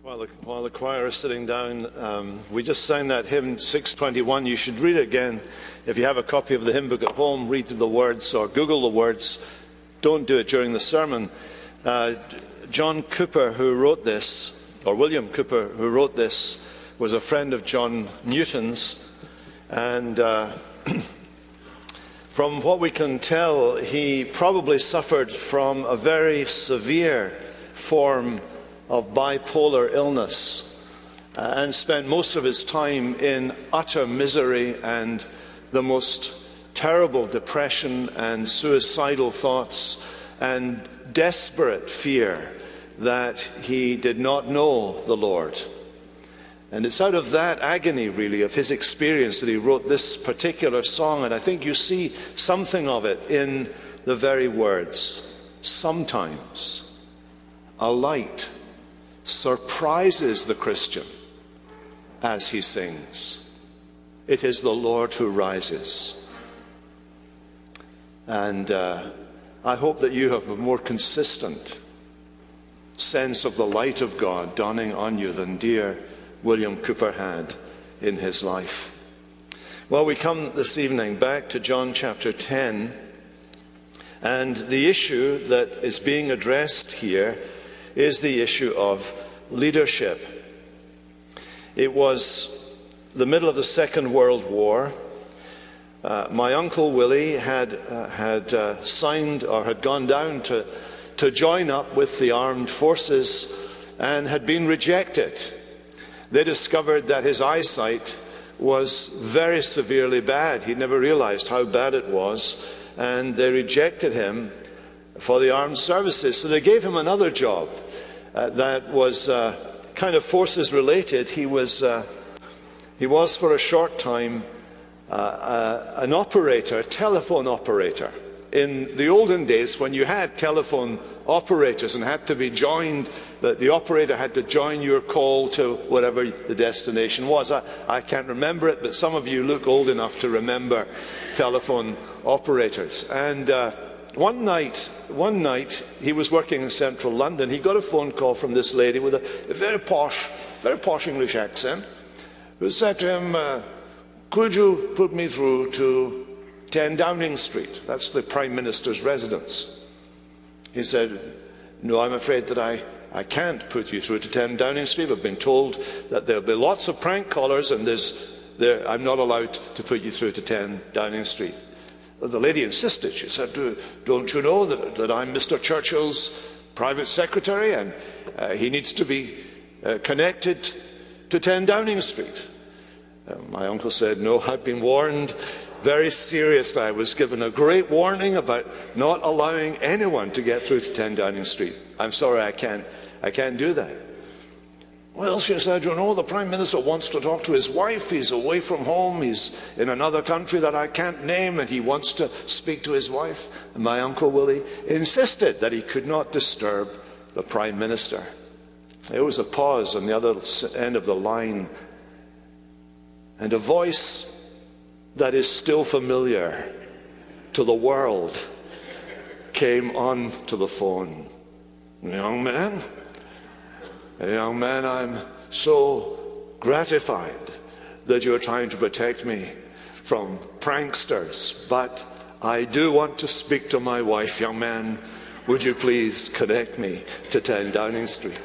While the, while the choir is sitting down, um, we just sang that hymn 621. You should read it again. If you have a copy of the hymn book at home, read the words or Google the words. Don't do it during the sermon. Uh, John Cowper, who wrote this, or William Cowper, who wrote this, was a friend of John Newton's. And uh, from what we can tell, he probably suffered from a very severe form of bipolar illness uh, and spent most of his time in utter misery and the most terrible depression and suicidal thoughts and desperate fear that he did not know the Lord. And it's out of that agony, really, of his experience that he wrote this particular song. And I think you see something of it in the very words. Sometimes a light surprises the Christian as he sings. It is the Lord who rises. And uh, I hope that you have a more consistent sense of the light of God dawning on you than dear William Cowper had in his life. Well, we come this evening back to John chapter 10, and the issue that is being addressed here is the issue of leadership. It was the middle of the Second World War. Uh, my uncle Willie had, uh, had uh, signed or had gone down to, to join up with the armed forces and had been rejected. They discovered that his eyesight was very severely bad. He never realized how bad it was, and they rejected him for the armed services. So they gave him another job uh, that was uh, kind of forces related. He was, uh, he was for a short time uh, uh, an operator, a telephone operator. In the olden days, when you had telephone operators and had to be joined, the, the operator had to join your call to whatever the destination was. I, I can't remember it, but some of you look old enough to remember telephone operators. And uh, one night, one night, he was working in central London. He got a phone call from this lady with a, a very posh, very posh English accent, who said to him, uh, "Could you put me through to 10 Downing Street? That's the Prime Minister's residence." He said, "No, I'm afraid that I." I can't put you through to 10 Downing Street. I've been told that there'll be lots of prank callers, and there, I'm not allowed to put you through to 10 Downing Street. The lady insisted. She said, Don't you know that, that I'm Mr. Churchill's private secretary and uh, he needs to be uh, connected to 10 Downing Street? Uh, my uncle said, No, I've been warned very seriously. I was given a great warning about not allowing anyone to get through to 10 Downing Street. I'm sorry, I can't, I can't do that. Well, she said, you know, the Prime Minister wants to talk to his wife. He's away from home. He's in another country that I can't name, and he wants to speak to his wife. And my Uncle Willie insisted that he could not disturb the Prime Minister. There was a pause on the other end of the line, and a voice that is still familiar to the world came on to the phone. Young man, young man, I'm so gratified that you're trying to protect me from pranksters, but I do want to speak to my wife, young man. Would you please connect me to 10 Downing Street?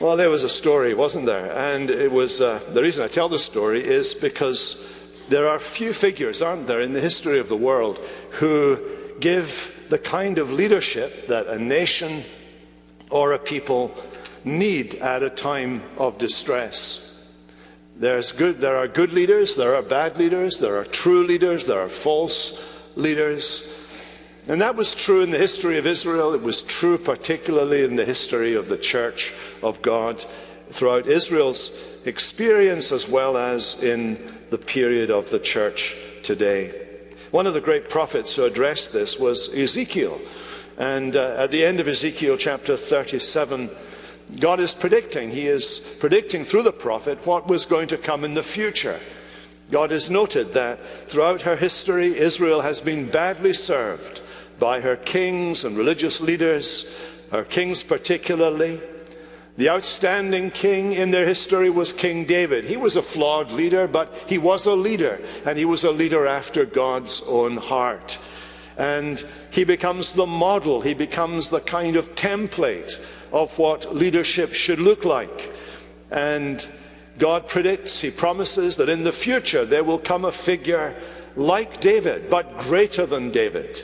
Well, there was a story, wasn't there? And it was uh, the reason I tell the story is because there are few figures, aren't there, in the history of the world who give the kind of leadership that a nation or a people need at a time of distress. There's good, there are good leaders, there are bad leaders, there are true leaders, there are false leaders. And that was true in the history of Israel. It was true particularly in the history of the Church of God throughout Israel's experience as well as in the period of the Church today. One of the great prophets who addressed this was Ezekiel. And uh, at the end of Ezekiel chapter 37, God is predicting. He is predicting through the prophet what was going to come in the future. God has noted that throughout her history, Israel has been badly served by her kings and religious leaders, her kings particularly. The outstanding king in their history was King David. He was a flawed leader, but he was a leader, and he was a leader after God's own heart. And he becomes the model, he becomes the kind of template of what leadership should look like. And God predicts, he promises that in the future there will come a figure like David, but greater than David.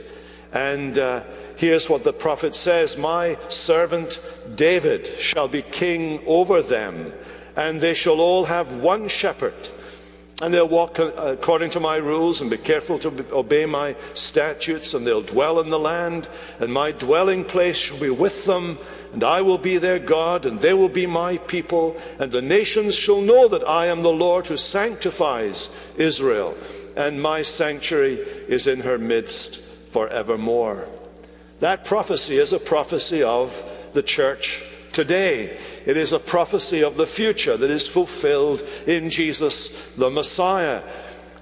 And uh, here's what the prophet says My servant David shall be king over them, and they shall all have one shepherd. And they'll walk uh, according to my rules and be careful to obey my statutes, and they'll dwell in the land, and my dwelling place shall be with them, and I will be their God, and they will be my people, and the nations shall know that I am the Lord who sanctifies Israel, and my sanctuary is in her midst forevermore. That prophecy is a prophecy of the church today. It is a prophecy of the future that is fulfilled in Jesus the Messiah.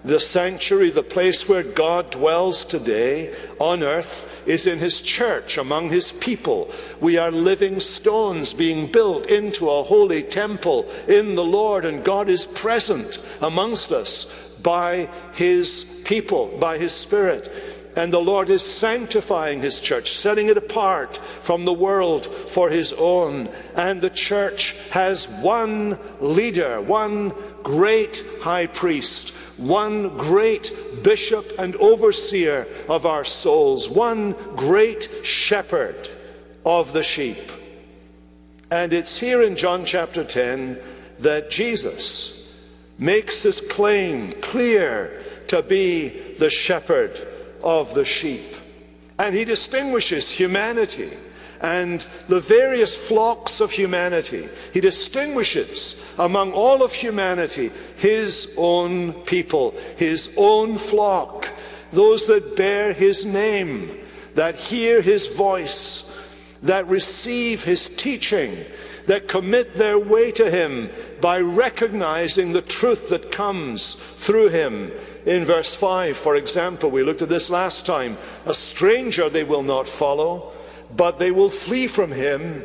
The sanctuary, the place where God dwells today on earth, is in His church, among His people. We are living stones being built into a holy temple in the Lord, and God is present amongst us by His people, by His Spirit. And the Lord is sanctifying His church, setting it apart from the world for His own. And the church has one leader, one great high priest, one great bishop and overseer of our souls, one great shepherd of the sheep. And it's here in John chapter 10 that Jesus makes his claim clear to be the shepherd of the sheep. And he distinguishes humanity and the various flocks of humanity. He distinguishes among all of humanity his own people, his own flock, those that bear his name, that hear his voice, that receive his teaching, that commit their way to him by recognizing the truth that comes through him in verse 5, for example, we looked at this last time. A stranger they will not follow, but they will flee from him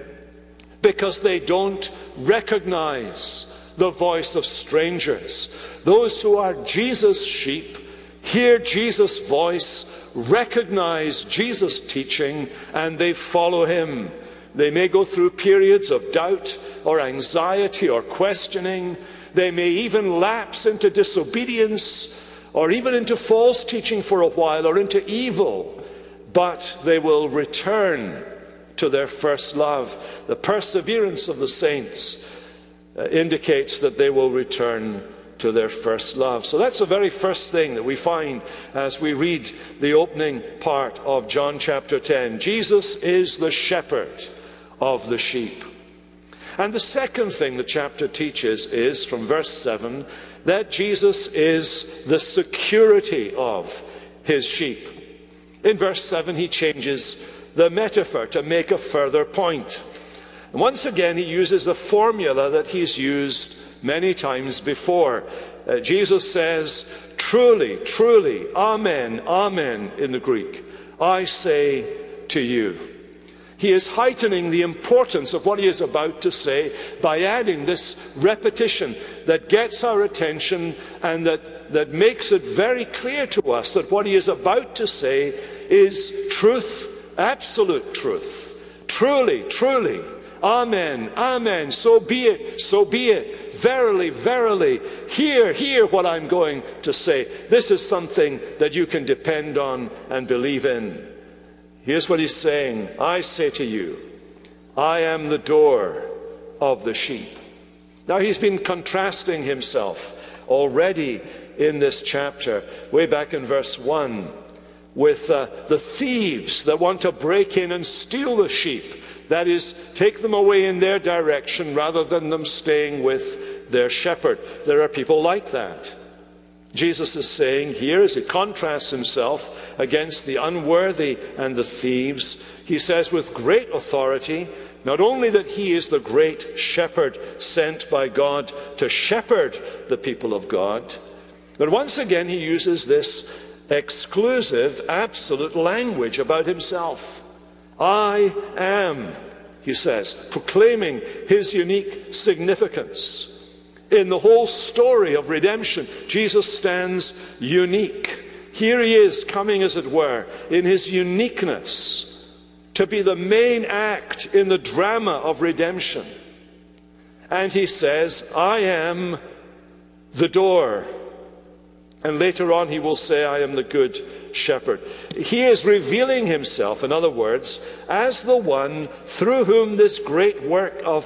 because they don't recognize the voice of strangers. Those who are Jesus' sheep hear Jesus' voice, recognize Jesus' teaching, and they follow him. They may go through periods of doubt or anxiety or questioning. They may even lapse into disobedience or even into false teaching for a while or into evil, but they will return to their first love. The perseverance of the saints uh, indicates that they will return to their first love. So that's the very first thing that we find as we read the opening part of John chapter 10. Jesus is the shepherd of the sheep. And the second thing the chapter teaches is, from verse 7, that Jesus is the security of his sheep. In verse 7, he changes the metaphor to make a further point. Once again, he uses the formula that he's used many times before. Uh, Jesus says, Truly, truly, Amen, Amen in the Greek, I say to you. He is heightening the importance of what he is about to say by adding this repetition that gets our attention and that, that makes it very clear to us that what he is about to say is truth, absolute truth. Truly, truly. Amen, amen. So be it, so be it. Verily, verily. Hear, hear what I'm going to say. This is something that you can depend on and believe in. Here's what he's saying I say to you, I am the door of the sheep. Now, he's been contrasting himself already in this chapter, way back in verse 1, with uh, the thieves that want to break in and steal the sheep. That is, take them away in their direction rather than them staying with their shepherd. There are people like that. Jesus is saying here, as he contrasts himself against the unworthy and the thieves, he says with great authority, not only that he is the great shepherd sent by God to shepherd the people of God, but once again he uses this exclusive, absolute language about himself. I am he says, proclaiming his unique significance. In the whole story of redemption, Jesus stands unique. Here he is coming, as it were, in his uniqueness to be the main act in the drama of redemption. And he says, I am the door. And later on, he will say, I am the good shepherd. He is revealing himself, in other words, as the one through whom this great work of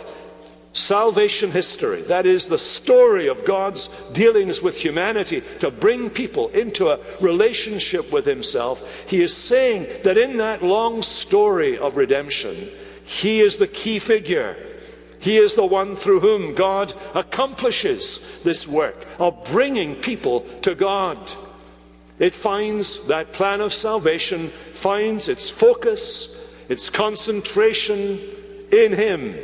salvation history, that is, the story of God's dealings with humanity to bring people into a relationship with himself, he is saying that in that long story of redemption, he is the key figure. He is the one through whom God accomplishes this work of bringing people to God. It finds that plan of salvation finds its focus, its concentration in Him.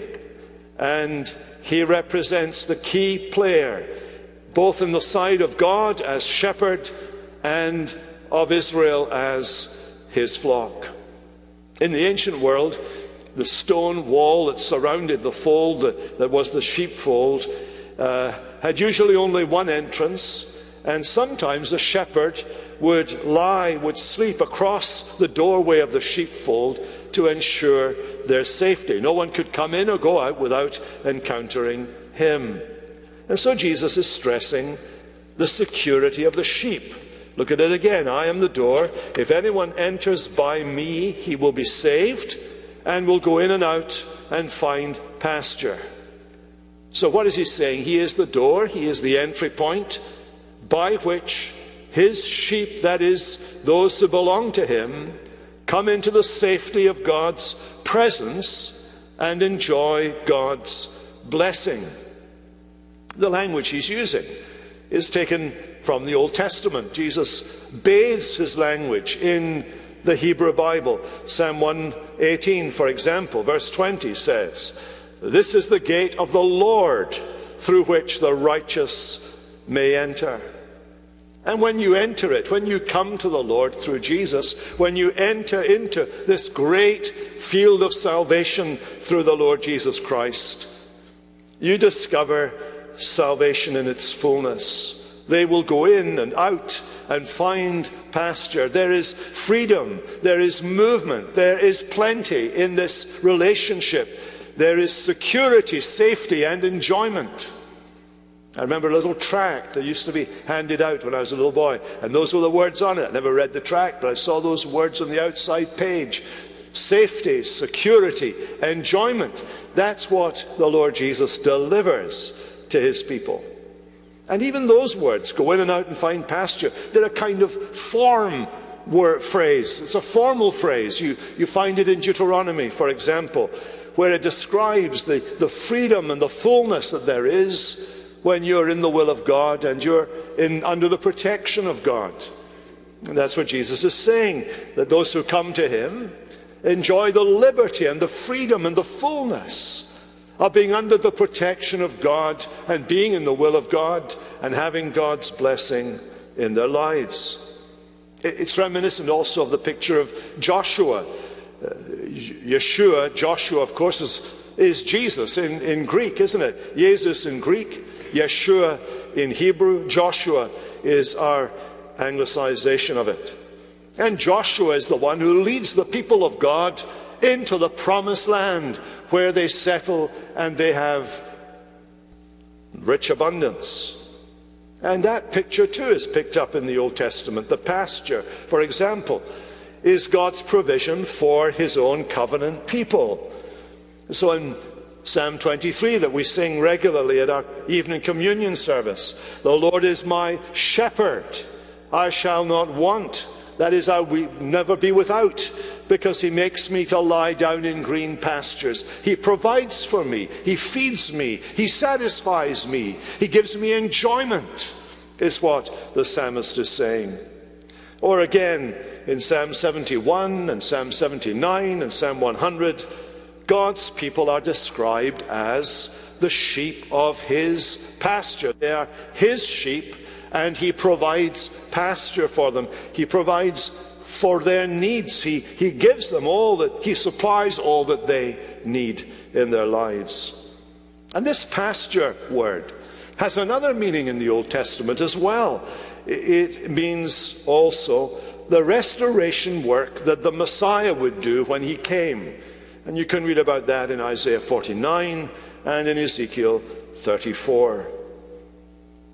And He represents the key player, both in the side of God as shepherd and of Israel as His flock. In the ancient world, the stone wall that surrounded the fold that, that was the sheepfold uh, had usually only one entrance, and sometimes the shepherd would lie, would sleep across the doorway of the sheepfold to ensure their safety. No one could come in or go out without encountering him. And so Jesus is stressing the security of the sheep. Look at it again. I am the door. If anyone enters by me, he will be saved and will go in and out and find pasture. So, what is he saying? He is the door, he is the entry point by which his sheep, that is, those who belong to him, come into the safety of God's presence and enjoy God's blessing. The language he's using is taken from the Old Testament. Jesus bathes his language in the Hebrew Bible. Psalm 118, for example, verse 20 says, This is the gate of the Lord through which the righteous may enter. And when you enter it, when you come to the Lord through Jesus, when you enter into this great field of salvation through the Lord Jesus Christ, you discover salvation in its fullness. They will go in and out and find pasture. There is freedom, there is movement, there is plenty in this relationship. There is security, safety, and enjoyment. I remember a little tract that used to be handed out when I was a little boy, and those were the words on it. I never read the tract, but I saw those words on the outside page safety, security, enjoyment. That's what the Lord Jesus delivers to his people. And even those words, go in and out and find pasture, they're a kind of form word, phrase. It's a formal phrase. You, you find it in Deuteronomy, for example, where it describes the, the freedom and the fullness that there is when you're in the will of God and you're in, under the protection of God. And that's what Jesus is saying, that those who come to him enjoy the liberty and the freedom and the fullness of being under the protection of God and being in the will of God and having God's blessing in their lives. It's reminiscent also of the picture of Joshua. Uh, Yeshua, Joshua, of course, is, is Jesus in, in Greek, isn't it? Jesus in Greek, Yeshua in Hebrew, Joshua is our anglicization of it. And Joshua is the one who leads the people of God into the promised land where they settle and they have rich abundance. And that picture too is picked up in the Old Testament. The pasture, for example, is God's provision for his own covenant people. So in Psalm 23 that we sing regularly at our evening communion service, the Lord is my shepherd, I shall not want. That is, I will never be without because he makes me to lie down in green pastures. He provides for me. He feeds me. He satisfies me. He gives me enjoyment, is what the psalmist is saying. Or again, in Psalm 71 and Psalm 79 and Psalm 100, God's people are described as the sheep of his pasture. They are his sheep, and he provides pasture for them. He provides for their needs. He, he gives them all that, He supplies all that they need in their lives. And this pasture word has another meaning in the Old Testament as well. It means also the restoration work that the Messiah would do when he came. And you can read about that in Isaiah 49 and in Ezekiel 34.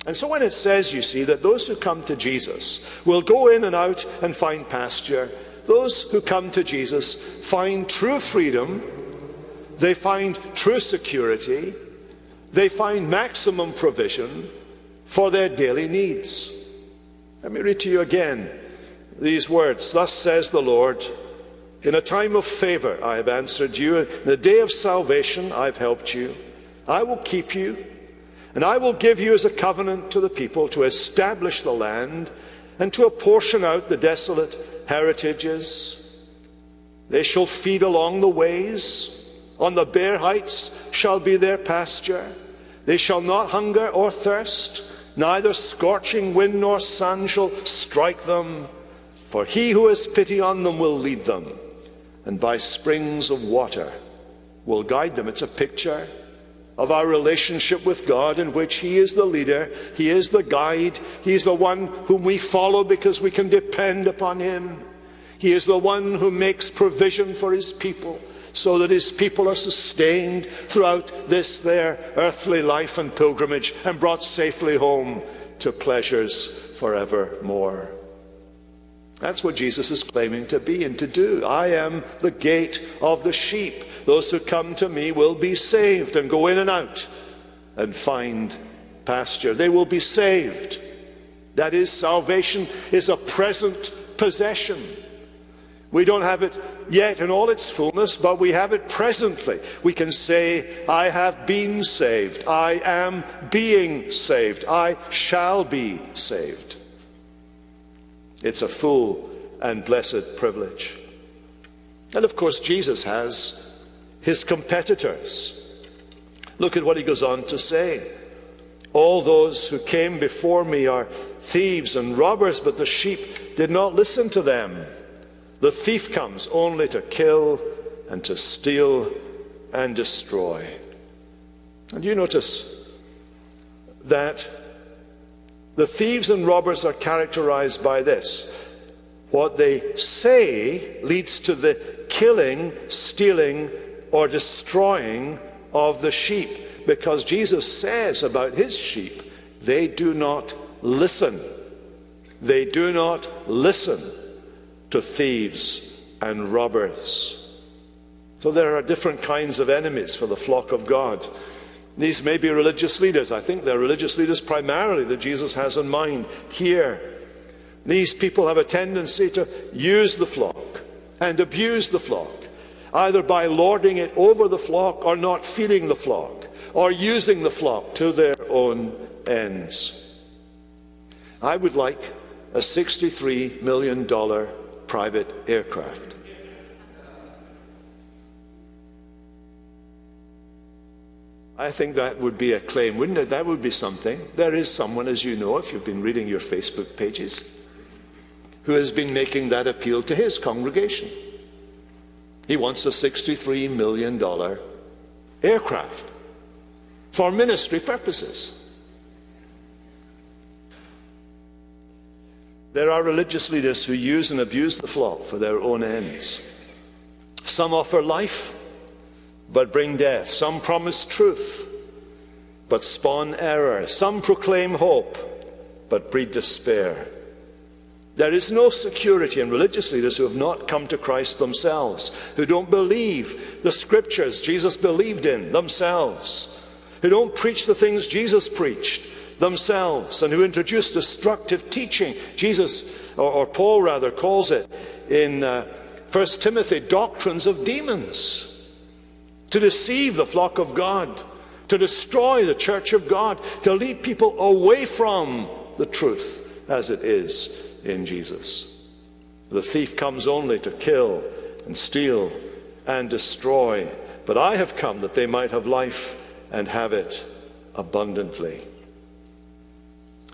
And so when it says, you see, that those who come to Jesus will go in and out and find pasture, those who come to Jesus find true freedom, they find true security, they find maximum provision for their daily needs. Let me read to you again these words Thus says the Lord, in a time of favor I have answered you, in the day of salvation I've helped you. I will keep you, and I will give you as a covenant to the people to establish the land and to apportion out the desolate heritages. They shall feed along the ways, on the bare heights shall be their pasture. They shall not hunger or thirst, neither scorching wind nor sun shall strike them. For he who has pity on them will lead them, and by springs of water will guide them. It's a picture of our relationship with God in which He is the leader, He is the guide, He is the one whom we follow because we can depend upon Him. He is the one who makes provision for His people so that His people are sustained throughout this their earthly life and pilgrimage and brought safely home to pleasures forevermore. That's what Jesus is claiming to be and to do. I am the gate of the sheep. Those who come to me will be saved and go in and out and find pasture. They will be saved. That is, salvation is a present possession. We don't have it yet in all its fullness, but we have it presently. We can say, I have been saved. I am being saved. I shall be saved. It's a full and blessed privilege. And of course, Jesus has his competitors. Look at what he goes on to say. All those who came before me are thieves and robbers, but the sheep did not listen to them. The thief comes only to kill and to steal and destroy. And you notice that the thieves and robbers are characterized by this. What they say leads to the killing, stealing, or destroying of the sheep. Because Jesus says about his sheep, they do not listen. They do not listen to thieves and robbers. So there are different kinds of enemies for the flock of God. These may be religious leaders. I think they're religious leaders primarily that Jesus has in mind here. These people have a tendency to use the flock and abuse the flock, either by lording it over the flock or not feeding the flock, or using the flock to their own ends. I would like a $63 million private aircraft. I think that would be a claim, wouldn't it? That would be something. There is someone, as you know, if you've been reading your Facebook pages, who has been making that appeal to his congregation. He wants a $63 million aircraft for ministry purposes. There are religious leaders who use and abuse the flock for their own ends. Some offer life but bring death. Some promise truth, but spawn error. Some proclaim hope, but breed despair. There is no security in religious leaders who have not come to Christ themselves, who don't believe the scriptures Jesus believed in themselves, who don't preach the things Jesus preached themselves, and who introduce destructive teaching. Jesus, or, or Paul rather, calls it in uh, 1 Timothy doctrines of demons to deceive the flock of God, to destroy the church of God, to lead people away from the truth as it is in Jesus. The thief comes only to kill and steal and destroy, but I have come that they might have life and have it abundantly.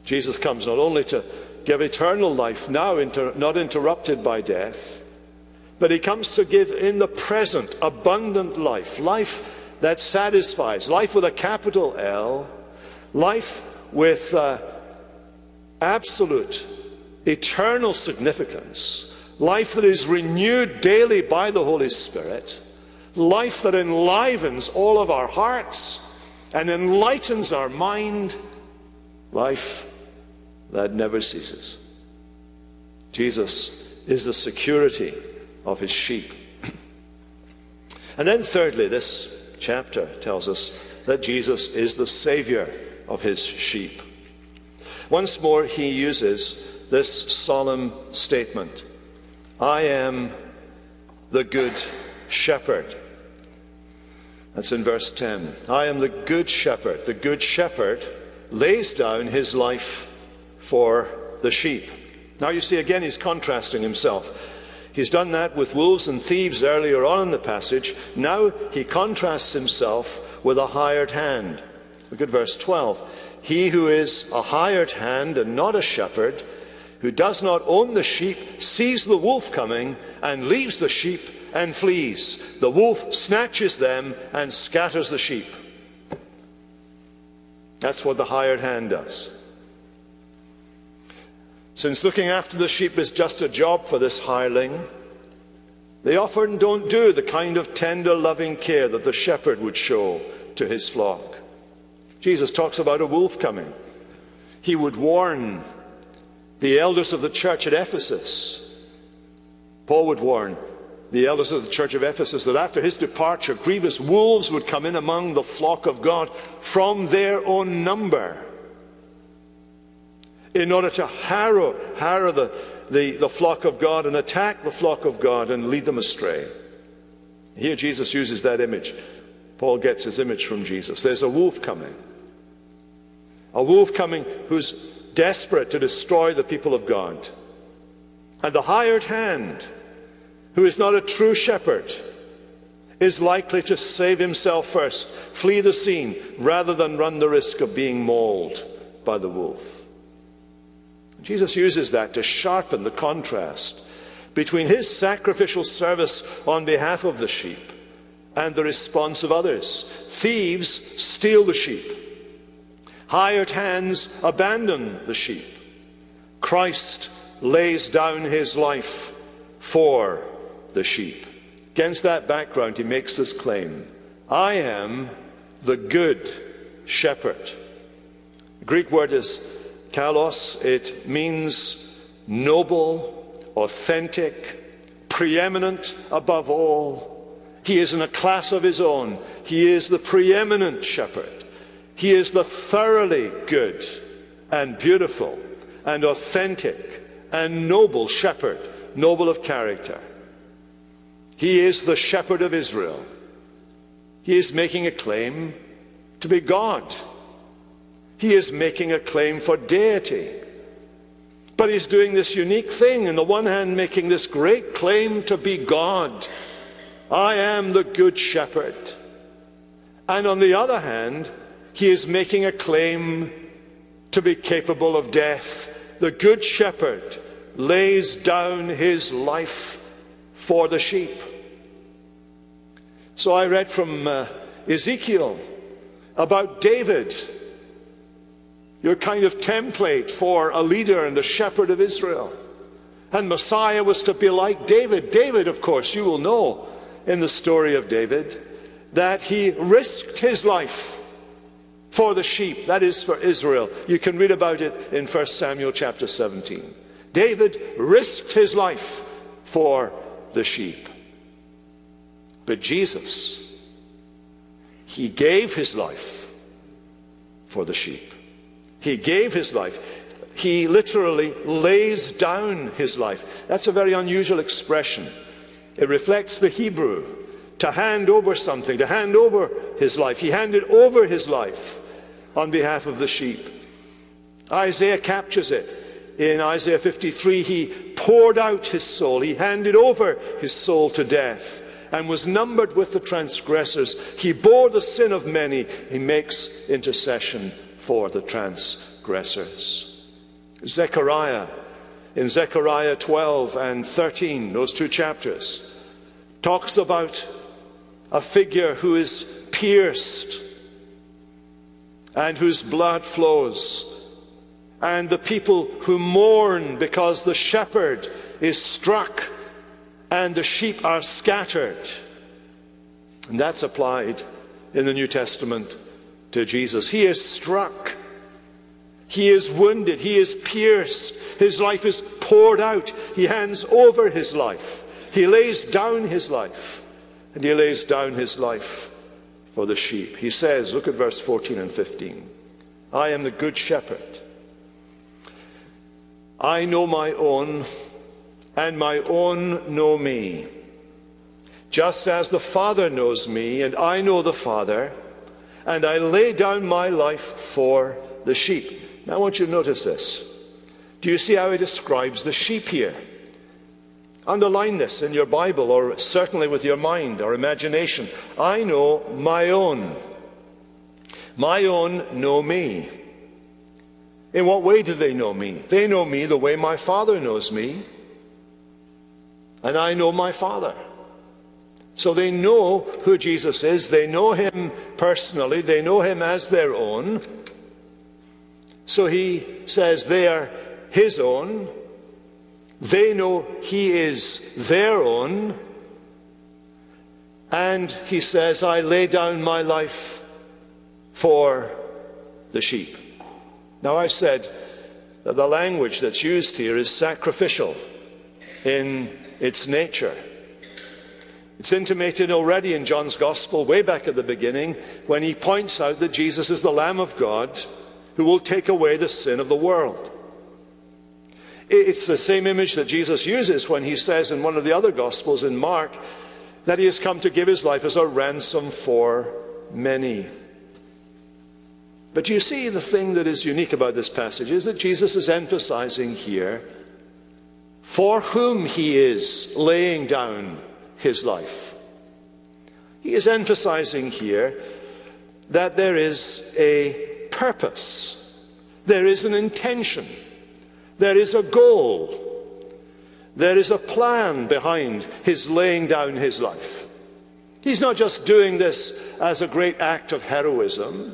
Jesus comes not only to give eternal life, now inter- not interrupted by death. But he comes to give in the present abundant life, life that satisfies, life with a capital L, life with uh, absolute, eternal significance, life that is renewed daily by the Holy Spirit, life that enlivens all of our hearts and enlightens our mind, life that never ceases. Jesus is the security of his sheep. and then, thirdly, this chapter tells us that Jesus is the Savior of his sheep. Once more, he uses this solemn statement I am the good shepherd. That's in verse 10. I am the good shepherd. The good shepherd lays down his life for the sheep. Now you see, again, he's contrasting himself. He's done that with wolves and thieves earlier on in the passage. Now he contrasts himself with a hired hand. Look at verse 12. He who is a hired hand and not a shepherd, who does not own the sheep, sees the wolf coming and leaves the sheep and flees. The wolf snatches them and scatters the sheep. That's what the hired hand does. Since looking after the sheep is just a job for this hireling, they often don't do the kind of tender, loving care that the shepherd would show to his flock. Jesus talks about a wolf coming. He would warn the elders of the church at Ephesus. Paul would warn the elders of the church of Ephesus that after his departure, grievous wolves would come in among the flock of God from their own number in order to harrow, harrow the, the, the flock of God and attack the flock of God and lead them astray. Here Jesus uses that image. Paul gets his image from Jesus. There's a wolf coming. A wolf coming who's desperate to destroy the people of God. And the hired hand, who is not a true shepherd, is likely to save himself first, flee the scene, rather than run the risk of being mauled by the wolf. Jesus uses that to sharpen the contrast between his sacrificial service on behalf of the sheep and the response of others. Thieves steal the sheep, hired hands abandon the sheep. Christ lays down his life for the sheep. Against that background, he makes this claim I am the good shepherd. The Greek word is Kalos, it means noble, authentic, preeminent above all. He is in a class of his own. He is the preeminent shepherd. He is the thoroughly good and beautiful and authentic and noble shepherd, noble of character. He is the shepherd of Israel. He is making a claim to be God. He is making a claim for deity. But he's doing this unique thing. On the one hand, making this great claim to be God. I am the good shepherd. And on the other hand, he is making a claim to be capable of death. The good shepherd lays down his life for the sheep. So I read from uh, Ezekiel about David your kind of template for a leader and a shepherd of Israel. And Messiah was to be like David. David, of course, you will know in the story of David that he risked his life for the sheep, that is for Israel. You can read about it in 1 Samuel chapter 17. David risked his life for the sheep. But Jesus, he gave his life for the sheep. He gave his life. He literally lays down his life. That's a very unusual expression. It reflects the Hebrew to hand over something, to hand over his life. He handed over his life on behalf of the sheep. Isaiah captures it. In Isaiah 53, he poured out his soul. He handed over his soul to death and was numbered with the transgressors. He bore the sin of many. He makes intercession for the transgressors. Zechariah, in Zechariah 12 and 13, those two chapters, talks about a figure who is pierced and whose blood flows, and the people who mourn because the shepherd is struck and the sheep are scattered. And that's applied in the New Testament to Jesus. He is struck, he is wounded, he is pierced, his life is poured out, he hands over his life, he lays down his life, and he lays down his life for the sheep. He says, look at verse 14 and 15 I am the good shepherd. I know my own, and my own know me. Just as the Father knows me, and I know the Father, and I lay down my life for the sheep. Now I want you to notice this. Do you see how he describes the sheep here? Underline this in your Bible, or certainly with your mind or imagination. I know my own. My own know me. In what way do they know me? They know me the way my Father knows me, and I know my Father. So they know who Jesus is, they know him personally, they know him as their own. So he says they are his own, they know he is their own, and he says, I lay down my life for the sheep. Now, I said that the language that's used here is sacrificial in its nature. It's intimated already in John's Gospel, way back at the beginning, when he points out that Jesus is the Lamb of God who will take away the sin of the world. It's the same image that Jesus uses when he says in one of the other Gospels, in Mark, that he has come to give his life as a ransom for many. But you see, the thing that is unique about this passage is that Jesus is emphasizing here for whom he is laying down his life. He is emphasizing here that there is a purpose, there is an intention, there is a goal, there is a plan behind his laying down his life. He's not just doing this as a great act of heroism.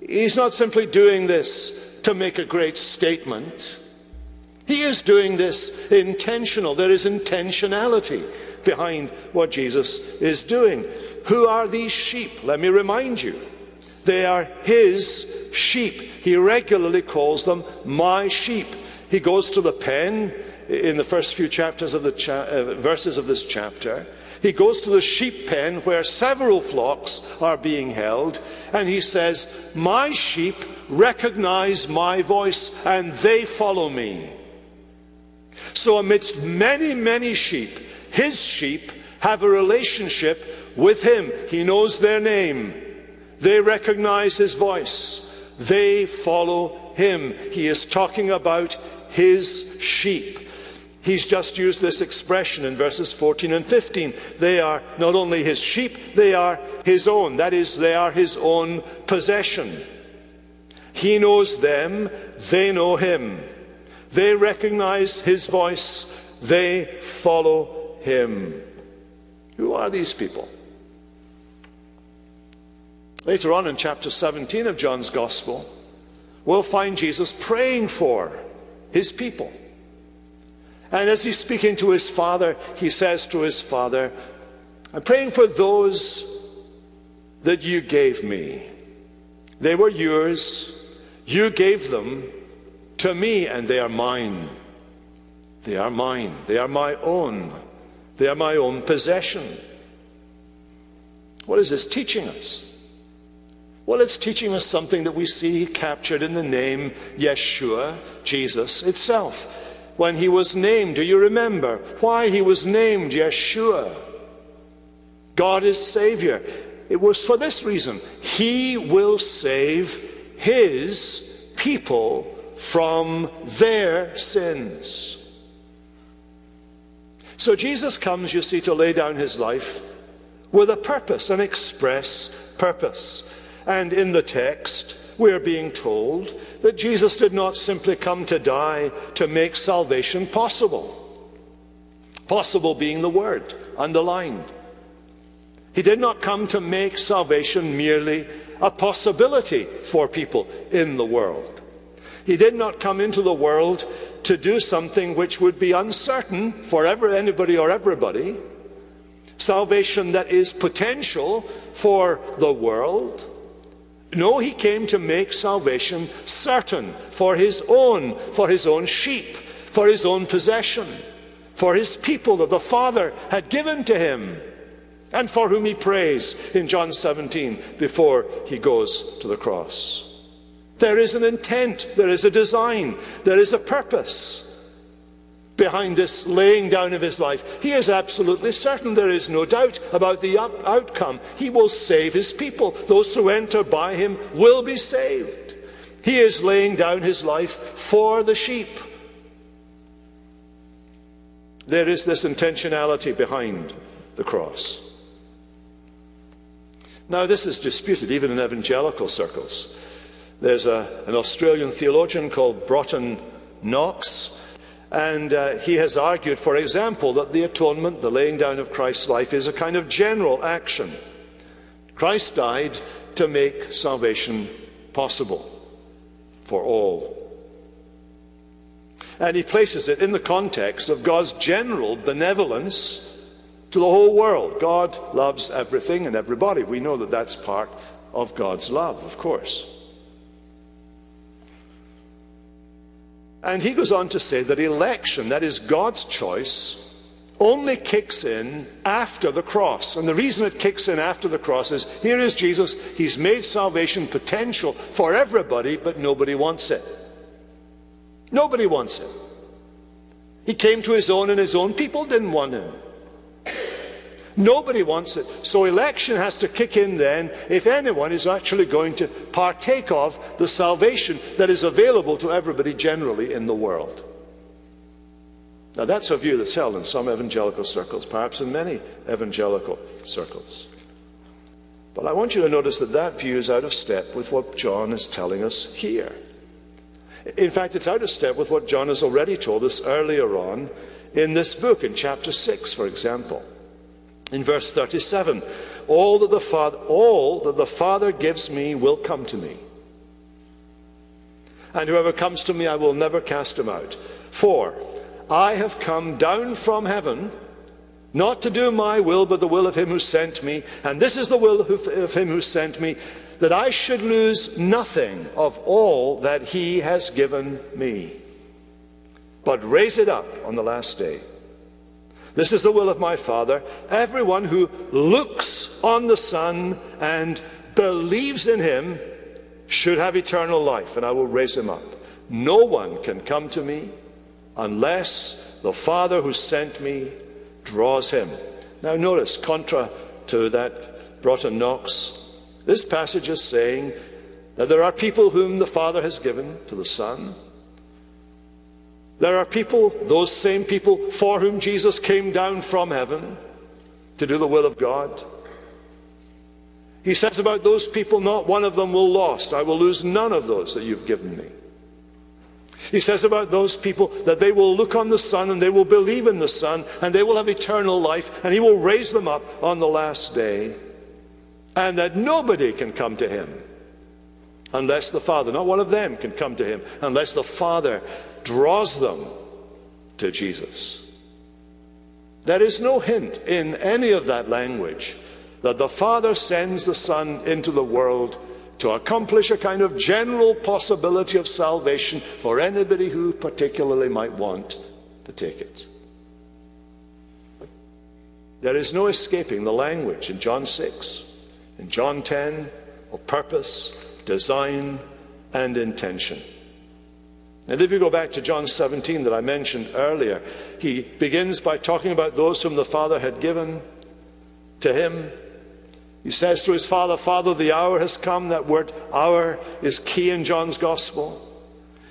He's not simply doing this to make a great statement. He is doing this intentional. There is intentionality behind what Jesus is doing. Who are these sheep? Let me remind you. They are his sheep. He regularly calls them my sheep. He goes to the pen in the first few chapters of the cha- uh, verses of this chapter he goes to the sheep pen where several flocks are being held, and he says, My sheep recognize my voice, and they follow me. So, amidst many, many sheep, his sheep have a relationship with him. He knows their name, they recognize his voice, they follow him. He is talking about his sheep. He's just used this expression in verses 14 and 15. They are not only his sheep, they are his own. That is, they are his own possession. He knows them, they know him. They recognize his voice, they follow him. Who are these people? Later on in chapter 17 of John's Gospel, we'll find Jesus praying for his people. And as he's speaking to his father, he says to his father, I'm praying for those that you gave me. They were yours. You gave them to me, and they are mine. They are mine. They are my own. They are my own possession. What is this teaching us? Well, it's teaching us something that we see captured in the name Yeshua, Jesus itself when he was named. Do you remember why he was named Yeshua? God is Savior. It was for this reason. He will save his people from their sins. So Jesus comes, you see, to lay down his life with a purpose, an express purpose. And in the text, we're being told that Jesus did not simply come to die to make salvation possible. Possible being the word, underlined. He did not come to make salvation merely a possibility for people in the world. He did not come into the world to do something which would be uncertain for ever, anybody or everybody. Salvation that is potential for the world. No, he came to make salvation certain for his own, for his own sheep, for his own possession, for his people that the Father had given to him and for whom he prays in John 17 before he goes to the cross. There is an intent, there is a design, there is a purpose behind this laying down of his life. He is absolutely certain, there is no doubt about the outcome. He will save his people. Those who enter by him will be saved. He is laying down his life for the sheep. There is this intentionality behind the cross. Now, this is disputed even in evangelical circles. There's a, an Australian theologian called Broughton Knox, and uh, he has argued, for example, that the atonement, the laying down of Christ's life, is a kind of general action. Christ died to make salvation possible for all. And he places it in the context of God's general benevolence to the whole world. God loves everything and everybody. We know that that's part of God's love, of course. And he goes on to say that election, that is God's choice, only kicks in after the cross. And the reason it kicks in after the cross is here is Jesus. He's made salvation potential for everybody, but nobody wants it. Nobody wants it. He came to his own, and his own people didn't want him. Nobody wants it. So election has to kick in then if anyone is actually going to partake of the salvation that is available to everybody generally in the world. Now, that's a view that's held in some evangelical circles, perhaps in many evangelical circles. But I want you to notice that that view is out of step with what John is telling us here. In fact, it's out of step with what John has already told us earlier on in this book, in chapter 6, for example. In verse 37, all that the Father, all that the Father gives me will come to me. And whoever comes to me, I will never cast him out. For I have come down from heaven, not to do my will, but the will of him who sent me. And this is the will of him who sent me, that I should lose nothing of all that he has given me, but raise it up on the last day. This is the will of my Father. Everyone who looks on the Son and believes in him should have eternal life, and I will raise him up. No one can come to me unless the Father who sent me draws him. Now, notice, contra to that Broughton Knox, this passage is saying that there are people whom the Father has given to the Son there are people, those same people, for whom Jesus came down from heaven to do the will of God. He says about those people, not one of them will lost. I will lose none of those that you've given me. He says about those people that they will look on the Son and they will believe in the Son and they will have eternal life and He will raise them up on the last day. And that nobody can come to Him unless the Father, not one of them can come to Him unless the Father draws them to Jesus. There is no hint in any of that language that the Father sends the Son into the world to accomplish a kind of general possibility of salvation for anybody who particularly might want to take it. There is no escaping the language in John 6, in John 10, of purpose, design, and intention. And if you go back to John 17 that I mentioned earlier, he begins by talking about those whom the Father had given to him. He says to his Father, Father, the hour has come. That word hour is key in John's Gospel.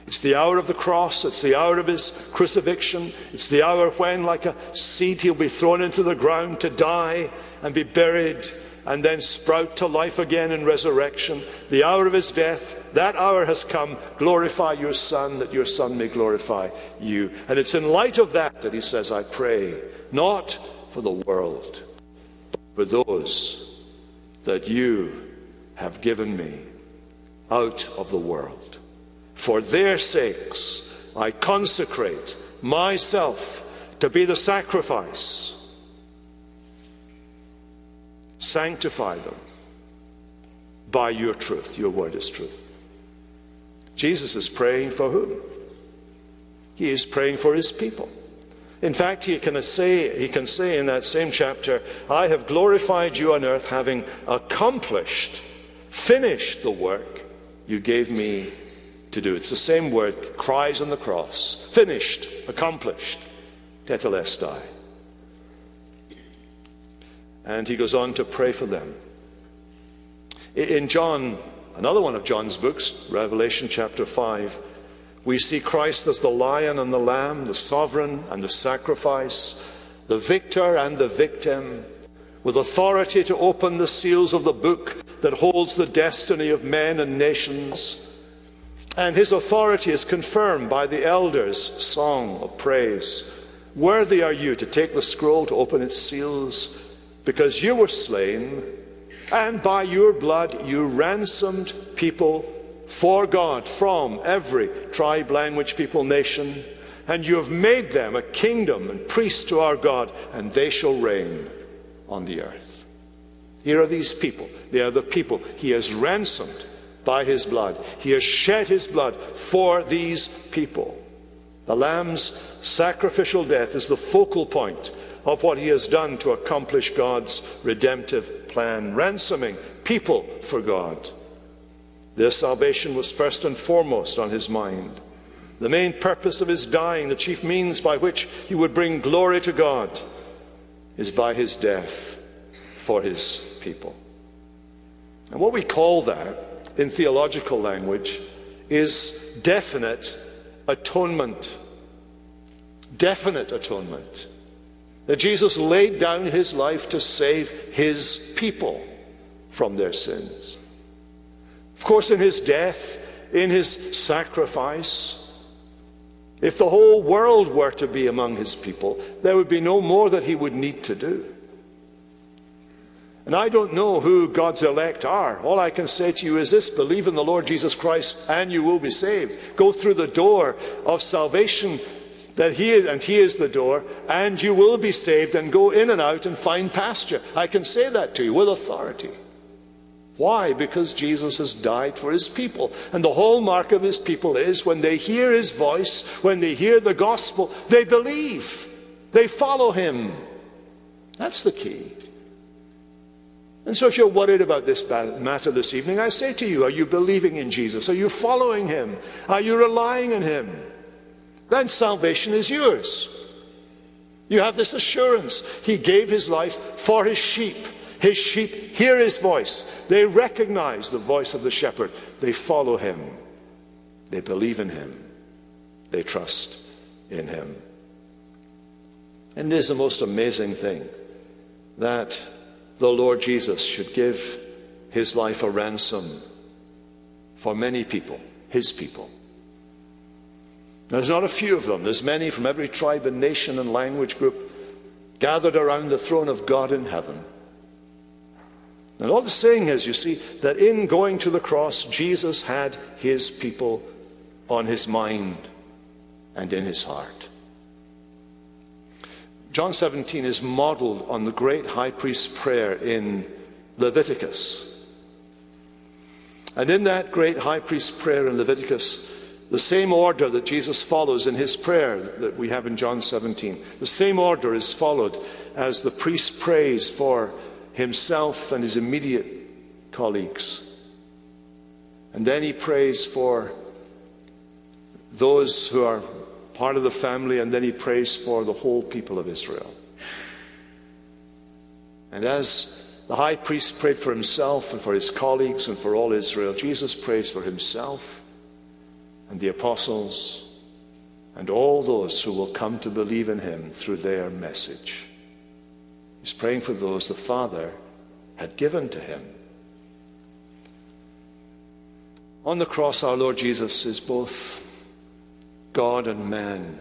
It's the hour of the cross. It's the hour of his crucifixion. It's the hour when, like a seed, he'll be thrown into the ground to die and be buried and then sprout to life again in resurrection. The hour of his death, that hour has come. Glorify your Son, that your Son may glorify you. And it's in light of that that he says, I pray, not for the world, but for those that you have given me out of the world. For their sakes, I consecrate myself to be the sacrifice Sanctify them by your truth. Your word is truth. Jesus is praying for whom? He is praying for his people. In fact, he can say, he can say in that same chapter, I have glorified you on earth, having accomplished, finished the work you gave me to do. It's the same word, cries on the cross. Finished, accomplished, tetelestai. And he goes on to pray for them. In John, another one of John's books, Revelation chapter 5, we see Christ as the lion and the lamb, the sovereign and the sacrifice, the victor and the victim, with authority to open the seals of the book that holds the destiny of men and nations. And his authority is confirmed by the elders' song of praise. Worthy are you to take the scroll, to open its seals because you were slain, and by your blood you ransomed people for God from every tribe, language, people, nation, and you have made them a kingdom and priests to our God, and they shall reign on the earth. Here are these people. They are the people he has ransomed by his blood. He has shed his blood for these people. The Lamb's sacrificial death is the focal point of what he has done to accomplish God's redemptive plan, ransoming people for God. Their salvation was first and foremost on his mind. The main purpose of his dying, the chief means by which he would bring glory to God, is by his death for his people. And what we call that in theological language is definite atonement. Definite atonement that Jesus laid down his life to save his people from their sins. Of course, in his death, in his sacrifice, if the whole world were to be among his people, there would be no more that he would need to do. And I don't know who God's elect are. All I can say to you is this believe in the Lord Jesus Christ and you will be saved. Go through the door of salvation that he is, and he is the door, and you will be saved and go in and out and find pasture. I can say that to you with authority. Why? Because Jesus has died for his people. And the hallmark of his people is when they hear his voice, when they hear the gospel, they believe. They follow him. That's the key. And so, if you're worried about this matter this evening, I say to you, are you believing in Jesus? Are you following him? Are you relying on him? Then salvation is yours. You have this assurance. He gave his life for his sheep. His sheep hear his voice. They recognize the voice of the shepherd. They follow him. They believe in him. They trust in him. And it is the most amazing thing that the Lord Jesus should give his life a ransom for many people, his people. There's not a few of them. There's many from every tribe and nation and language group gathered around the throne of God in heaven. And all it's saying is, you see, that in going to the cross, Jesus had his people on his mind and in his heart. John 17 is modeled on the great high priest's prayer in Leviticus. And in that great high priest's prayer in Leviticus, the same order that Jesus follows in his prayer that we have in John 17. The same order is followed as the priest prays for himself and his immediate colleagues. And then he prays for those who are part of the family, and then he prays for the whole people of Israel. And as the high priest prayed for himself and for his colleagues and for all Israel, Jesus prays for himself and the apostles and all those who will come to believe in him through their message. He's praying for those the Father had given to him. On the cross, our Lord Jesus is both God and man.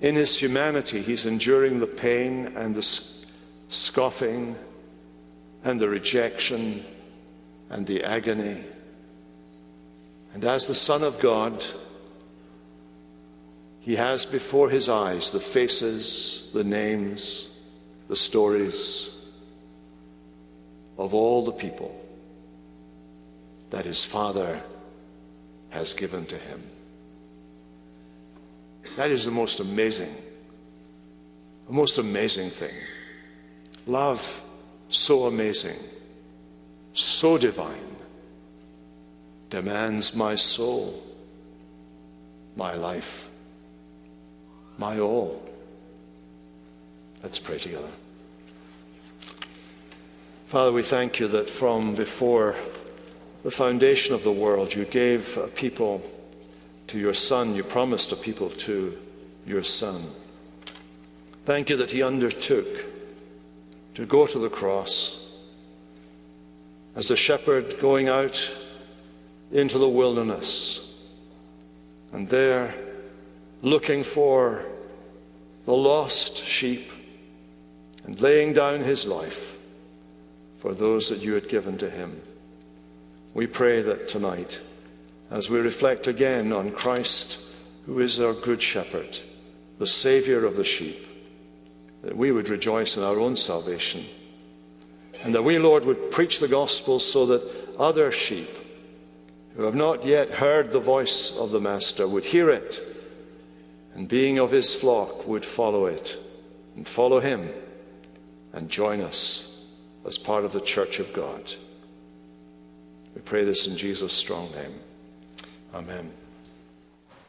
In his humanity, he's enduring the pain and the scoffing and the rejection and the agony. And as the Son of God, he has before his eyes the faces, the names, the stories of all the people that his Father has given to him. That is the most amazing, the most amazing thing. Love so amazing, so divine, demands my soul, my life, my all. Let's pray together. Father, we thank you that from before the foundation of the world, you gave a people to your Son, you promised a people to your Son. Thank you that He undertook to go to the cross as the shepherd going out into the wilderness and there looking for the lost sheep and laying down his life for those that you had given to him. We pray that tonight, as we reflect again on Christ, who is our good shepherd, the Saviour of the sheep, that we would rejoice in our own salvation. And that we, Lord, would preach the gospel so that other sheep who have not yet heard the voice of the Master would hear it, and being of his flock would follow it, and follow him, and join us as part of the church of God. We pray this in Jesus' strong name. Amen.